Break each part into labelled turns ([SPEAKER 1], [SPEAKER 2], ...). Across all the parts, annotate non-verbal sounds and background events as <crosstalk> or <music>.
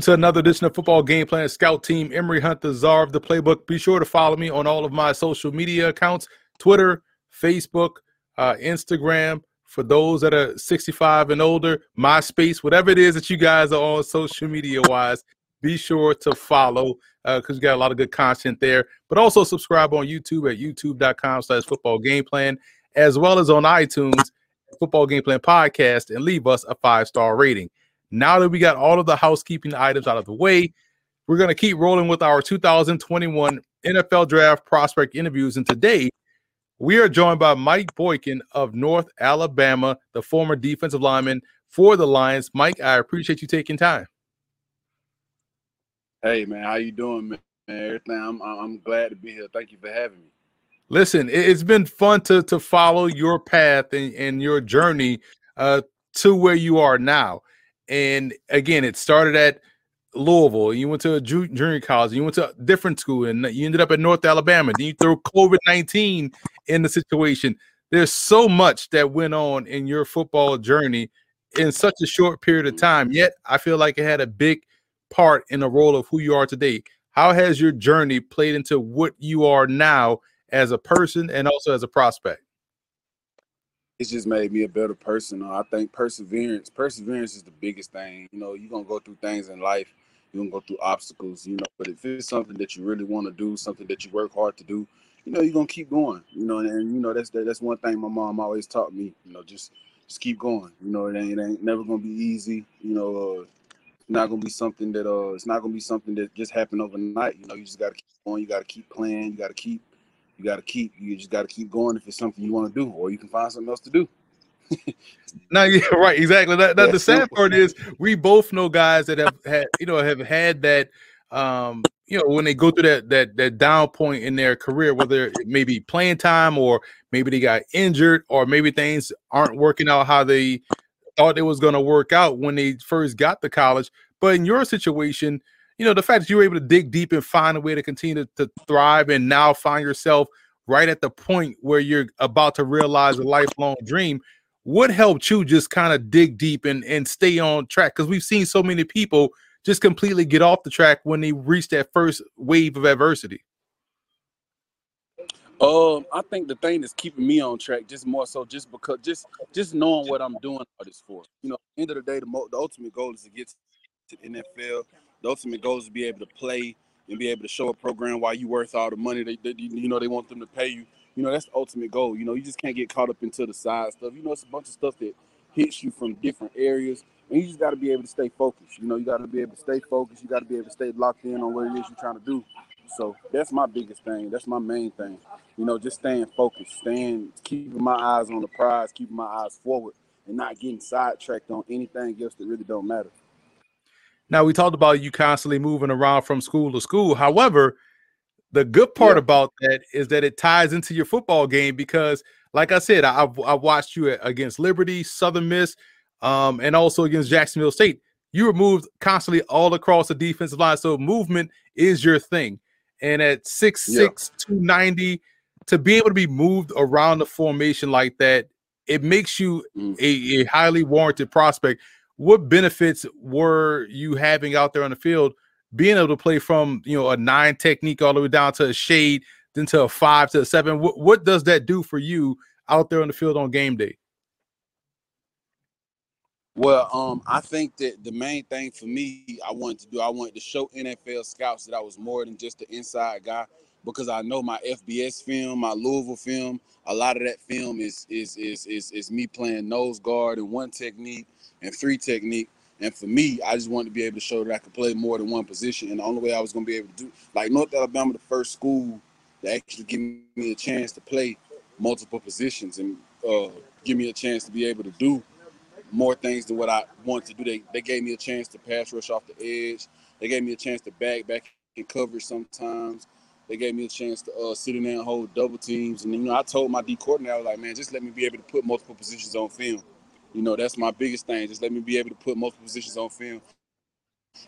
[SPEAKER 1] Welcome to another edition of Football Game Plan Scout Team. Emory Hunt, the czar of the playbook. Be sure to follow me on all of my social media accounts Twitter, Facebook, uh, Instagram. For those that are 65 and older, MySpace, whatever it is that you guys are on social media wise, be sure to follow because uh, we got a lot of good content there. But also subscribe on YouTube at youtube.com slash football game plan, as well as on iTunes, Football Game Plan Podcast, and leave us a five star rating. Now that we got all of the housekeeping items out of the way, we're going to keep rolling with our 2021 NFL Draft prospect interviews. And today, we are joined by Mike Boykin of North Alabama, the former defensive lineman for the Lions. Mike, I appreciate you taking time.
[SPEAKER 2] Hey man, how you doing, man? Everything. I'm I'm glad to be here. Thank you for having me.
[SPEAKER 1] Listen, it's been fun to to follow your path and, and your journey uh, to where you are now. And again, it started at Louisville. You went to a junior college. You went to a different school, and you ended up at North Alabama. Then you threw COVID nineteen in the situation. There's so much that went on in your football journey in such a short period of time. Yet, I feel like it had a big part in the role of who you are today. How has your journey played into what you are now as a person and also as a prospect?
[SPEAKER 2] It's just made me a better person. I think perseverance, perseverance is the biggest thing. You know, you're gonna go through things in life, you're gonna go through obstacles, you know, but if it's something that you really want to do, something that you work hard to do, you know, you're gonna keep going. You know, and, and you know that's that's one thing my mom always taught me. You know, just just keep going. You know, it ain't, it ain't never gonna be easy. You know, uh, not gonna be something that uh, it's not gonna be something that just happened overnight. You know, you just gotta keep going. You gotta keep playing. You gotta keep you got to keep you just got to keep going if it's something you want to do or you can find something else to do <laughs>
[SPEAKER 1] no, yeah, right, exactly. That, that the sad part is we both know guys that have had, you know, have had that, um, you know, when they go through that that that down point in their career, whether it may be playing time or maybe they got injured or maybe things aren't working out how they thought it was going to work out when they first got to college. But in your situation, you know, the fact that you were able to dig deep and find a way to continue to, to thrive and now find yourself right at the point where you're about to realize a lifelong dream, what helped you just kind of dig deep and, and stay on track? Because we've seen so many people just completely get off the track when they reach that first wave of adversity.
[SPEAKER 2] Um, I think the thing that's keeping me on track just more so just because just just knowing what I'm doing all this for. You know, end of the day, the, mo- the ultimate goal is to get to the NFL the ultimate goal is to be able to play and be able to show a program why you worth all the money that, that you know they want them to pay you. You know that's the ultimate goal. You know you just can't get caught up into the side stuff. You know it's a bunch of stuff that hits you from different areas, and you just got to be able to stay focused. You know you got to be able to stay focused. You got to be able to stay locked in on what it is you're trying to do. So that's my biggest thing. That's my main thing. You know, just staying focused, staying, keeping my eyes on the prize, keeping my eyes forward, and not getting sidetracked on anything else that really don't matter.
[SPEAKER 1] Now we talked about you constantly moving around from school to school. However, the good part yeah. about that is that it ties into your football game because, like I said, I, I watched you against Liberty, Southern Miss, um, and also against Jacksonville State. You were moved constantly all across the defensive line, so movement is your thing. And at six yeah. six two ninety, to be able to be moved around the formation like that, it makes you mm. a, a highly warranted prospect what benefits were you having out there on the field being able to play from you know a nine technique all the way down to a shade then to a five to a seven? What, what does that do for you out there on the field on game day?
[SPEAKER 2] Well um i think that the main thing for me i wanted to do i wanted to show nfl scouts that i was more than just an inside guy because i know my fbs film my louisville film a lot of that film is is is is, is me playing nose guard and one technique and three technique. And for me, I just wanted to be able to show that I could play more than one position. And the only way I was going to be able to do, like North Alabama, the first school that actually give me a chance to play multiple positions and uh, give me a chance to be able to do more things than what I wanted to do. They, they gave me a chance to pass rush off the edge. They gave me a chance to back back in coverage sometimes. They gave me a chance to uh, sit in there and hold double teams. And you know, I told my D coordinator, like, man, just let me be able to put multiple positions on film. You know, that's my biggest thing. Just let me be able to put multiple positions on film.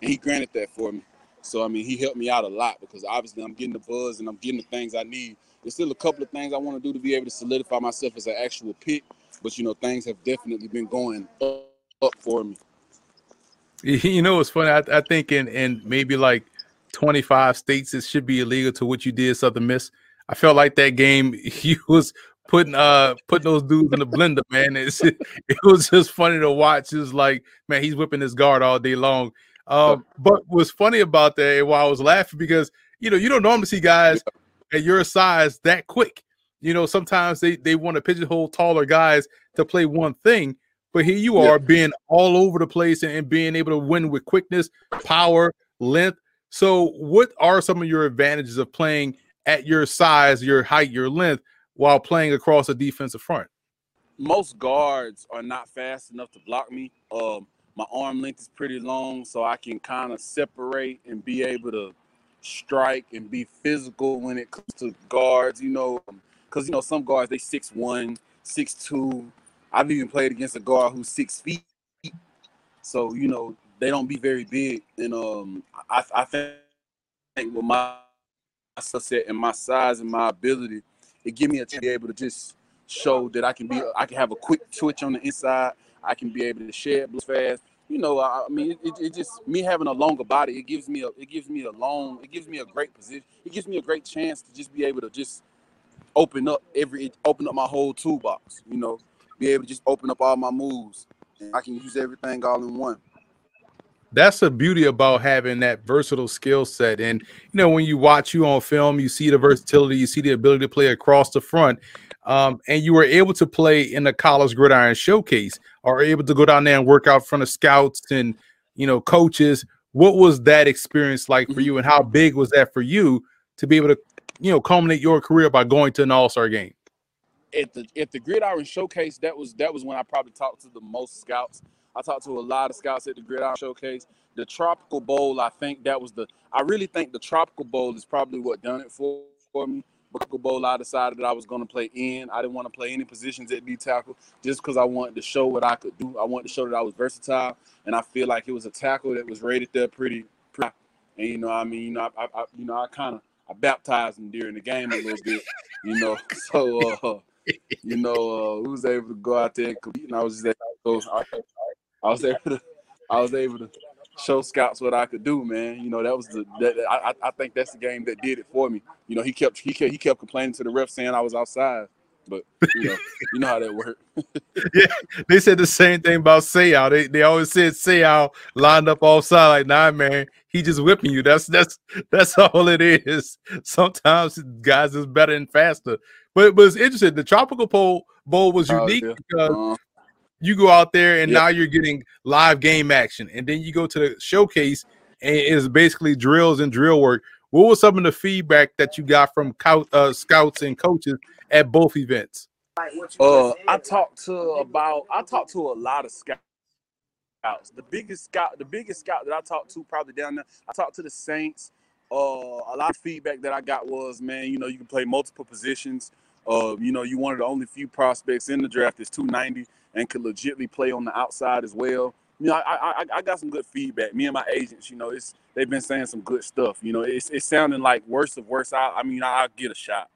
[SPEAKER 2] And he granted that for me. So I mean, he helped me out a lot because obviously I'm getting the buzz and I'm getting the things I need. There's still a couple of things I want to do to be able to solidify myself as an actual pick, but you know, things have definitely been going up, up for me. <laughs>
[SPEAKER 1] You know, it's funny. I, I think in in maybe like 25 states, it should be illegal to what you did, Southern Miss. I felt like that game <laughs> he was putting uh putting those dudes in the blender, man. It's, <laughs> it was just funny to watch. It's like, man, he's whipping his guard all day long. Um, but what's funny about that, and why I was laughing because you know you don't normally see guys at your size that quick. You know, sometimes they they want to pigeonhole taller guys to play one thing, but here you are yeah. being all over the place and, and being able to win with quickness, power, length. So, what are some of your advantages of playing at your size, your height, your length, while playing across a defensive front?
[SPEAKER 2] Most guards are not fast enough to block me. Um, my arm length is pretty long, so I can kind of separate and be able to strike and be physical when it comes to guards. You know, because you know some guards they six one, six two. I've even played against a guard who's six feet. So, you know, they don't be very big. And um I, I think with my skill set and my size and my ability, it give me a to be able to just show that I can be I can have a quick twitch on the inside. I can be able to shed blue fast. You know, I, I mean, it, it, just me having a longer body. It gives me a it gives me a long. It gives me a great position. It gives me a great chance to just be able to just open up every open up my whole toolbox. You know, be able to just open up all my moves. I can use everything all in one.
[SPEAKER 1] That's the beauty about having that versatile skill set. And you know, when you watch you on film, you see the versatility, you see the ability to play across the front. Um, and you were able to play in the college gridiron showcase, or able to go down there and work out in front of scouts and you know coaches. What was that experience like for mm-hmm. you, and how big was that for you to be able to, you know, culminate your career by going to an All Star game?
[SPEAKER 2] at the at the Gridiron Showcase, that was that was when I probably talked to the most scouts. I talked to a lot of scouts at the Gridiron Showcase. The Tropical Bowl, I think that was the. I really think the Tropical Bowl is probably what done it for for me. Tropical Bowl, I decided that I was going to play in. I didn't want to play any positions at D tackle just because I wanted to show what I could do. I wanted to show that I was versatile, and I feel like it was a tackle that was rated there pretty. pretty and you know, I mean, you know, I, I you know, I kind of I baptized him during the game a little bit, you know. <laughs> So uh, you know, uh, who was able to go out there and compete, and I was just able to, I was able to, I was able to show scouts what I could do, man. You know, that was the that, I I think that's the game that did it for me. You know, he kept he kept he kept complaining to the ref saying I was outside. But you know, you know how that worked. <laughs>
[SPEAKER 1] yeah, they said the same thing about Seau. They they always said Seau lined up offside. Like, nah, man, he just whipping you. That's that's that's <laughs> all it is. Sometimes guys is better and faster. But but it's interesting. The tropical bowl bowl was oh, unique oh, yeah. because uh-huh. You go out there and now you're getting live game action, and then you go to the showcase and it's basically drills and drill work. What was some of the feedback that you got from uh, scouts and coaches at both events?
[SPEAKER 2] Uh, I talked to about I talked to a lot of scouts. The biggest scout, the biggest scout that I talked to probably down there. I talked to the Saints. Uh, a lot of feedback that I got was, man, you know, you can play multiple positions. Uh, you know, you one of the only few prospects in the draft that's 290 and could legitimately play on the outside as well. You know, I, I I got some good feedback. Me and my agents, you know, it's they've been saying some good stuff. You know, it's it's sounding like worse of worse. I I mean, I'll get a shot.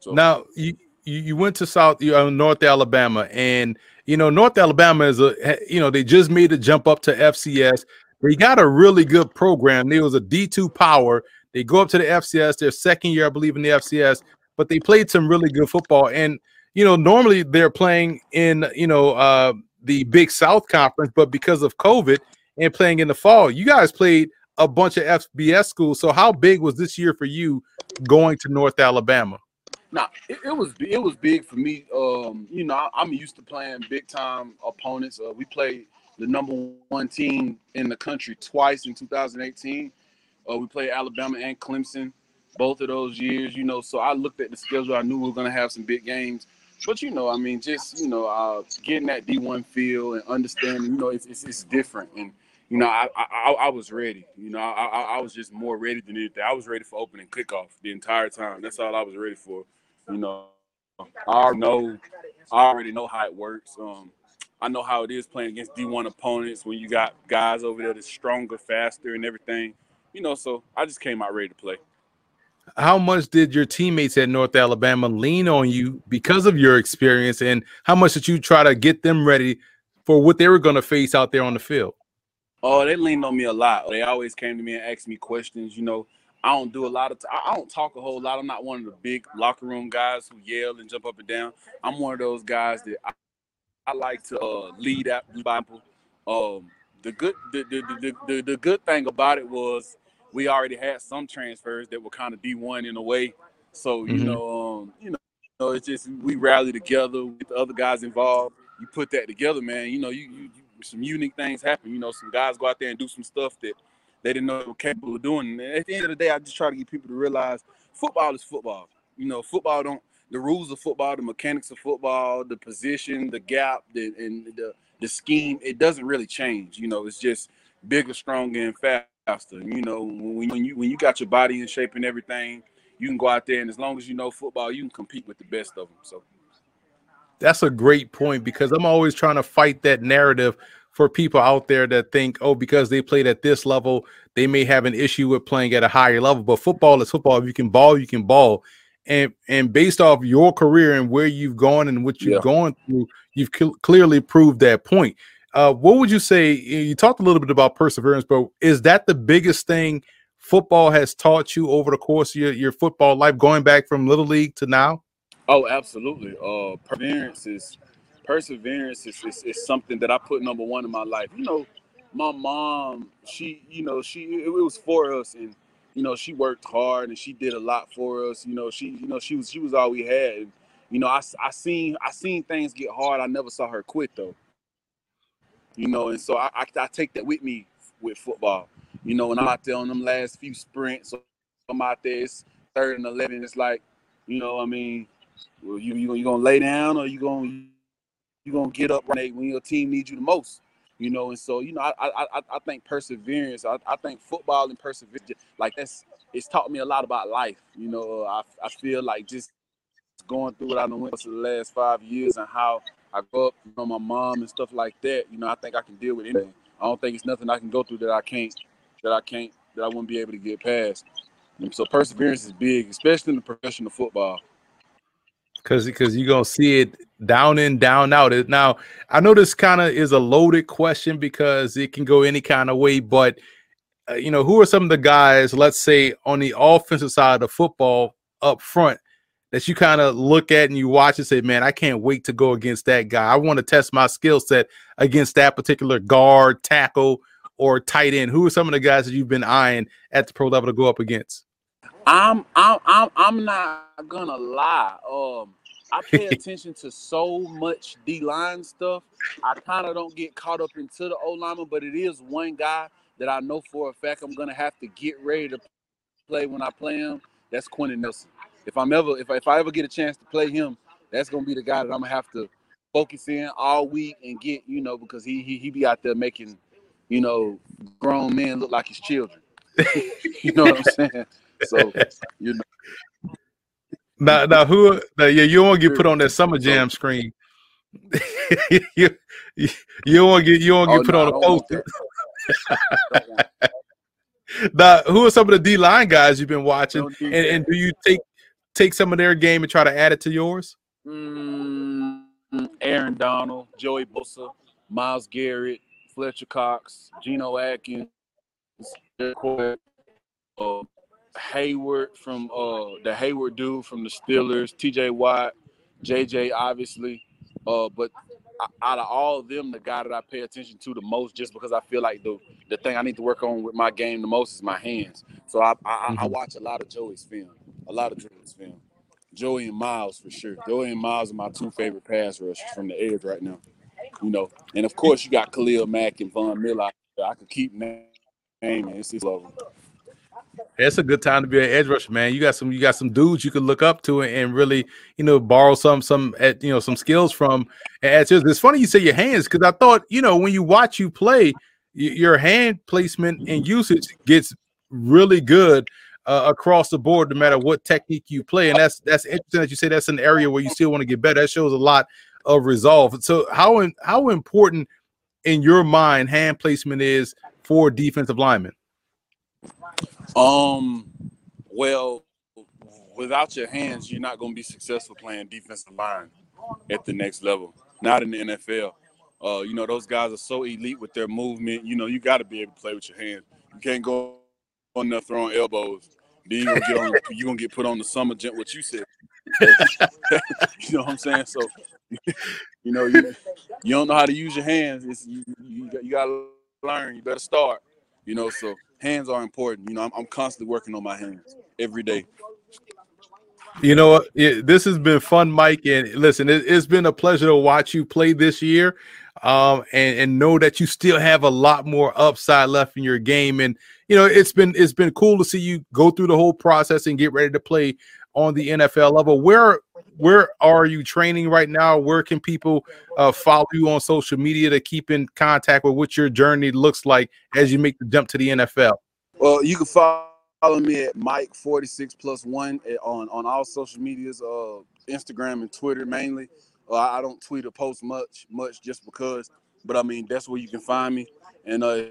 [SPEAKER 1] So now you you went to South you know, North Alabama, and you know North Alabama is a you know they just made a jump up to FCS. They got a really good program. They was a D two power. They go up to the FCS. Their second year, I believe, in the FCS, but they played some really good football. And you know, normally they're playing in you know uh, the Big South Conference, but because of COVID and playing in the fall, you guys played a bunch of FBS schools. So how big was this year for you going to North Alabama?
[SPEAKER 2] Nah, it, it, was it was big for me. Um, you know, I, am used to playing big time opponents. Uh, we played the number one team in the country twice in 2018. Uh, we played Alabama and Clemson both of those years. You know, so I looked at the schedule. I knew we were going to have some big games. But you know, I mean, just you know, uh, getting that D1 feel and understanding, you know, it's, it's, it's different. And you know, I, I I was ready. You know, I, I was just more ready than anything. I was ready for opening kickoff the entire time. That's all I was ready for. You know, I already know, I already know how it works. Um, I know how it is playing against D1 opponents when you got guys over there that's stronger, faster, and everything. You know, so I just came out ready to play.
[SPEAKER 1] How much did your teammates at North Alabama lean on you because of your experience, and how much did you try to get them ready for what they were going to face out there on the field?
[SPEAKER 2] Oh, they leaned on me a lot. They always came to me and asked me questions. You know, I don't do a lot of. I don't talk a whole lot. I'm not one of the big locker room guys who yell and jump up and down. I'm one of those guys that I, I like to uh, lead out Bible. Um, the good, the the, the the the good thing about it was we already had some transfers that were kind of D1 in a way. So you mm-hmm. know, um, you know, it's just we rally together with the other guys involved. You put that together, man. You know, you, you, you some unique things happen. You know, some guys go out there and do some stuff that they didn't know they were capable of doing. And at the end of the day, I just try to get people to realize football is football. You know, football don't the rules of football, the mechanics of football, the position, the gap, the and the the scheme, it doesn't really change. You know, it's just bigger, stronger, and faster. You know, when, when you when you got your body in shape and everything, you can go out there and as long as you know football, you can compete with the best of them. So
[SPEAKER 1] that's a great point because I'm always trying to fight that narrative for people out there that think, oh, because they played at this level, they may have an issue with playing at a higher level. But football is football. If you can ball, you can ball. And and based off your career and where you've gone and what you've yeah. gone through, you've cl- clearly proved that point. Uh, what would you say? You talked a little bit about perseverance, but is that the biggest thing football has taught you over the course of your, your football life, going back from little league to now?
[SPEAKER 2] Oh, absolutely. Uh, perseverance is perseverance is, is, is, something that I put number one in my life. You know, my mom, she, you know, she it, was for us, and you know, she worked hard and she did a lot for us. You know, she, you know, she was she was all we had. And, you know, I, I seen I seen things get hard. I never saw her quit though. You know, and so I, I, I take that with me with football. You know, when I'm out there on them last few sprints, I'm out there, it's third and eleven. It's like, you know, I mean, well, you you you gonna lay down or you gonna you gonna get up right when your team needs you the most. You know, and so you know, I I I think perseverance. I, I think football and perseverance, like that's it's taught me a lot about life. You know, I I feel like just going through what I went for the last five years and how I grew up, you know, my mom and stuff like that. You know, I think I can deal with anything. I don't think it's nothing I can go through that I can't that I can't that I wouldn't be able to get past. And so perseverance is big, especially in the professional football
[SPEAKER 1] because because you're gonna see it down in down out now i know this kind of is a loaded question because it can go any kind of way but uh, you know who are some of the guys let's say on the offensive side of football up front that you kind of look at and you watch and say man i can't wait to go against that guy i want to test my skill set against that particular guard tackle or tight end who are some of the guys that you've been eyeing at the pro level to go up against
[SPEAKER 2] I'm I'm I'm I'm not gonna lie. Um, I pay <laughs> attention to so much D line stuff. I kind of don't get caught up into the O lineman, but it is one guy that I know for a fact I'm gonna have to get ready to play when I play him. That's Quenton Nelson. If I'm ever if I, if I ever get a chance to play him, that's gonna be the guy that I'm gonna have to focus in all week and get you know because he he he be out there making you know grown men look like his children. <laughs> you know what I'm saying? So you know.
[SPEAKER 1] Now, now who? Now, yeah, you don't to get put on that summer jam screen. you, <laughs> you, you don't to get you don't oh, get put no, on a poster. <laughs> now, who are some of the D line guys you've been watching, and, and, do you take take some of their game and try to add it to yours?
[SPEAKER 2] Mm, Aaron Donald, Joey Bosa, Myles Garrett, Fletcher Cox, Geno Atkins, uh, Heyward from uh the Heyward dude from the Steelers, TJ Watt, JJ obviously. Uh, but out of all of them, the guy that I pay attention to the most, just because I feel like the the thing I need to work on with my game the most is my hands. So I I, mm-hmm. I watch a lot of Joey's film, a lot of Joey's film. Joey and Myles for sure. Joey and Myles are my two favorite pass rushers from the edge right now. You know, and of course you got Khalil Mack and Von Miller. I could keep naming. It's just level.
[SPEAKER 1] It's a good time to be an edge rusher, man. You got some, you got some dudes you can look up to and really, you know, borrow some, some, you know, some skills from. It's, it's funny you say your hands because I thought, you know, when you watch you play, your hand placement and usage gets really good uh, across the board, no matter what technique you play. And that's that's interesting that you say that's an area where you still want to get better. That shows a lot of resolve. So how in, how important in your mind hand placement is for defensive linemen?
[SPEAKER 2] Um, well, without your hands, you're not going to be successful playing defensive line at the next level. Not in the NFL. Uh, you know, those guys are so elite with their movement. You know, you got to be able to play with your hands. You can't go on there throwing elbows. Then you gonna get on. You gonna get put on the summer jump. What you said. <laughs> you know what I'm saying? So, you know, you, you don't know how to use your hands. It's, you, you, you got to learn. You better start. You know, so hands are important. You know, I'm, I'm constantly working on my hands every day.
[SPEAKER 1] You know, it, this has been fun, Mike. And listen, it, has been a pleasure to watch you play this year, um, and and know that you still have a lot more upside left in your game. And you know, it's been it's been cool to see you go through the whole process and get ready to play on the NFL level. Where where are you training right now? Where can people uh, follow you on social media to keep in contact with what your journey looks like as you make the jump to the NFL?
[SPEAKER 2] Well, you can follow me at Mike forty six plus one on on all social medias, uh, Instagram and Twitter mainly. Uh, I don't tweet or post much, much just because, but I mean that's where you can find me. And uh,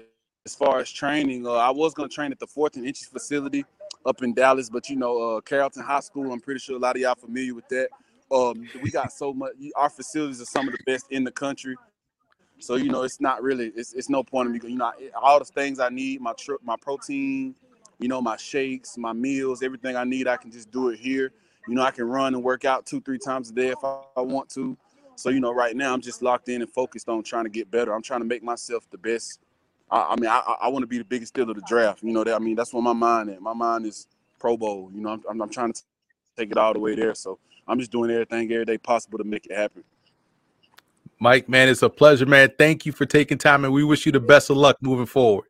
[SPEAKER 2] as far as training, uh, I was gonna train at the Fourth and Inches facility up in Dallas, but you know uh, Carrollton High School. I'm pretty sure a lot of y'all familiar with that. Um, we got so much. Our facilities are some of the best in the country. So you know, it's not really. It's, it's no point in me. Going, you know, all the things I need, my trip, my protein, you know, my shakes, my meals, everything I need, I can just do it here. You know, I can run and work out two, three times a day if I, I want to. So, you know, right now I'm just locked in and focused on trying to get better. I'm trying to make myself the best. I, I mean, I, I want to be the biggest steal of the draft. You know, that I mean, that's where my mind is. My mind is Pro Bowl. You know, I'm, I'm, I'm trying to take it all the way there. So I'm just doing everything every day possible to make it happen.
[SPEAKER 1] Mike, man, it's a pleasure, man. Thank you for taking time, and we wish you the best of luck moving forward.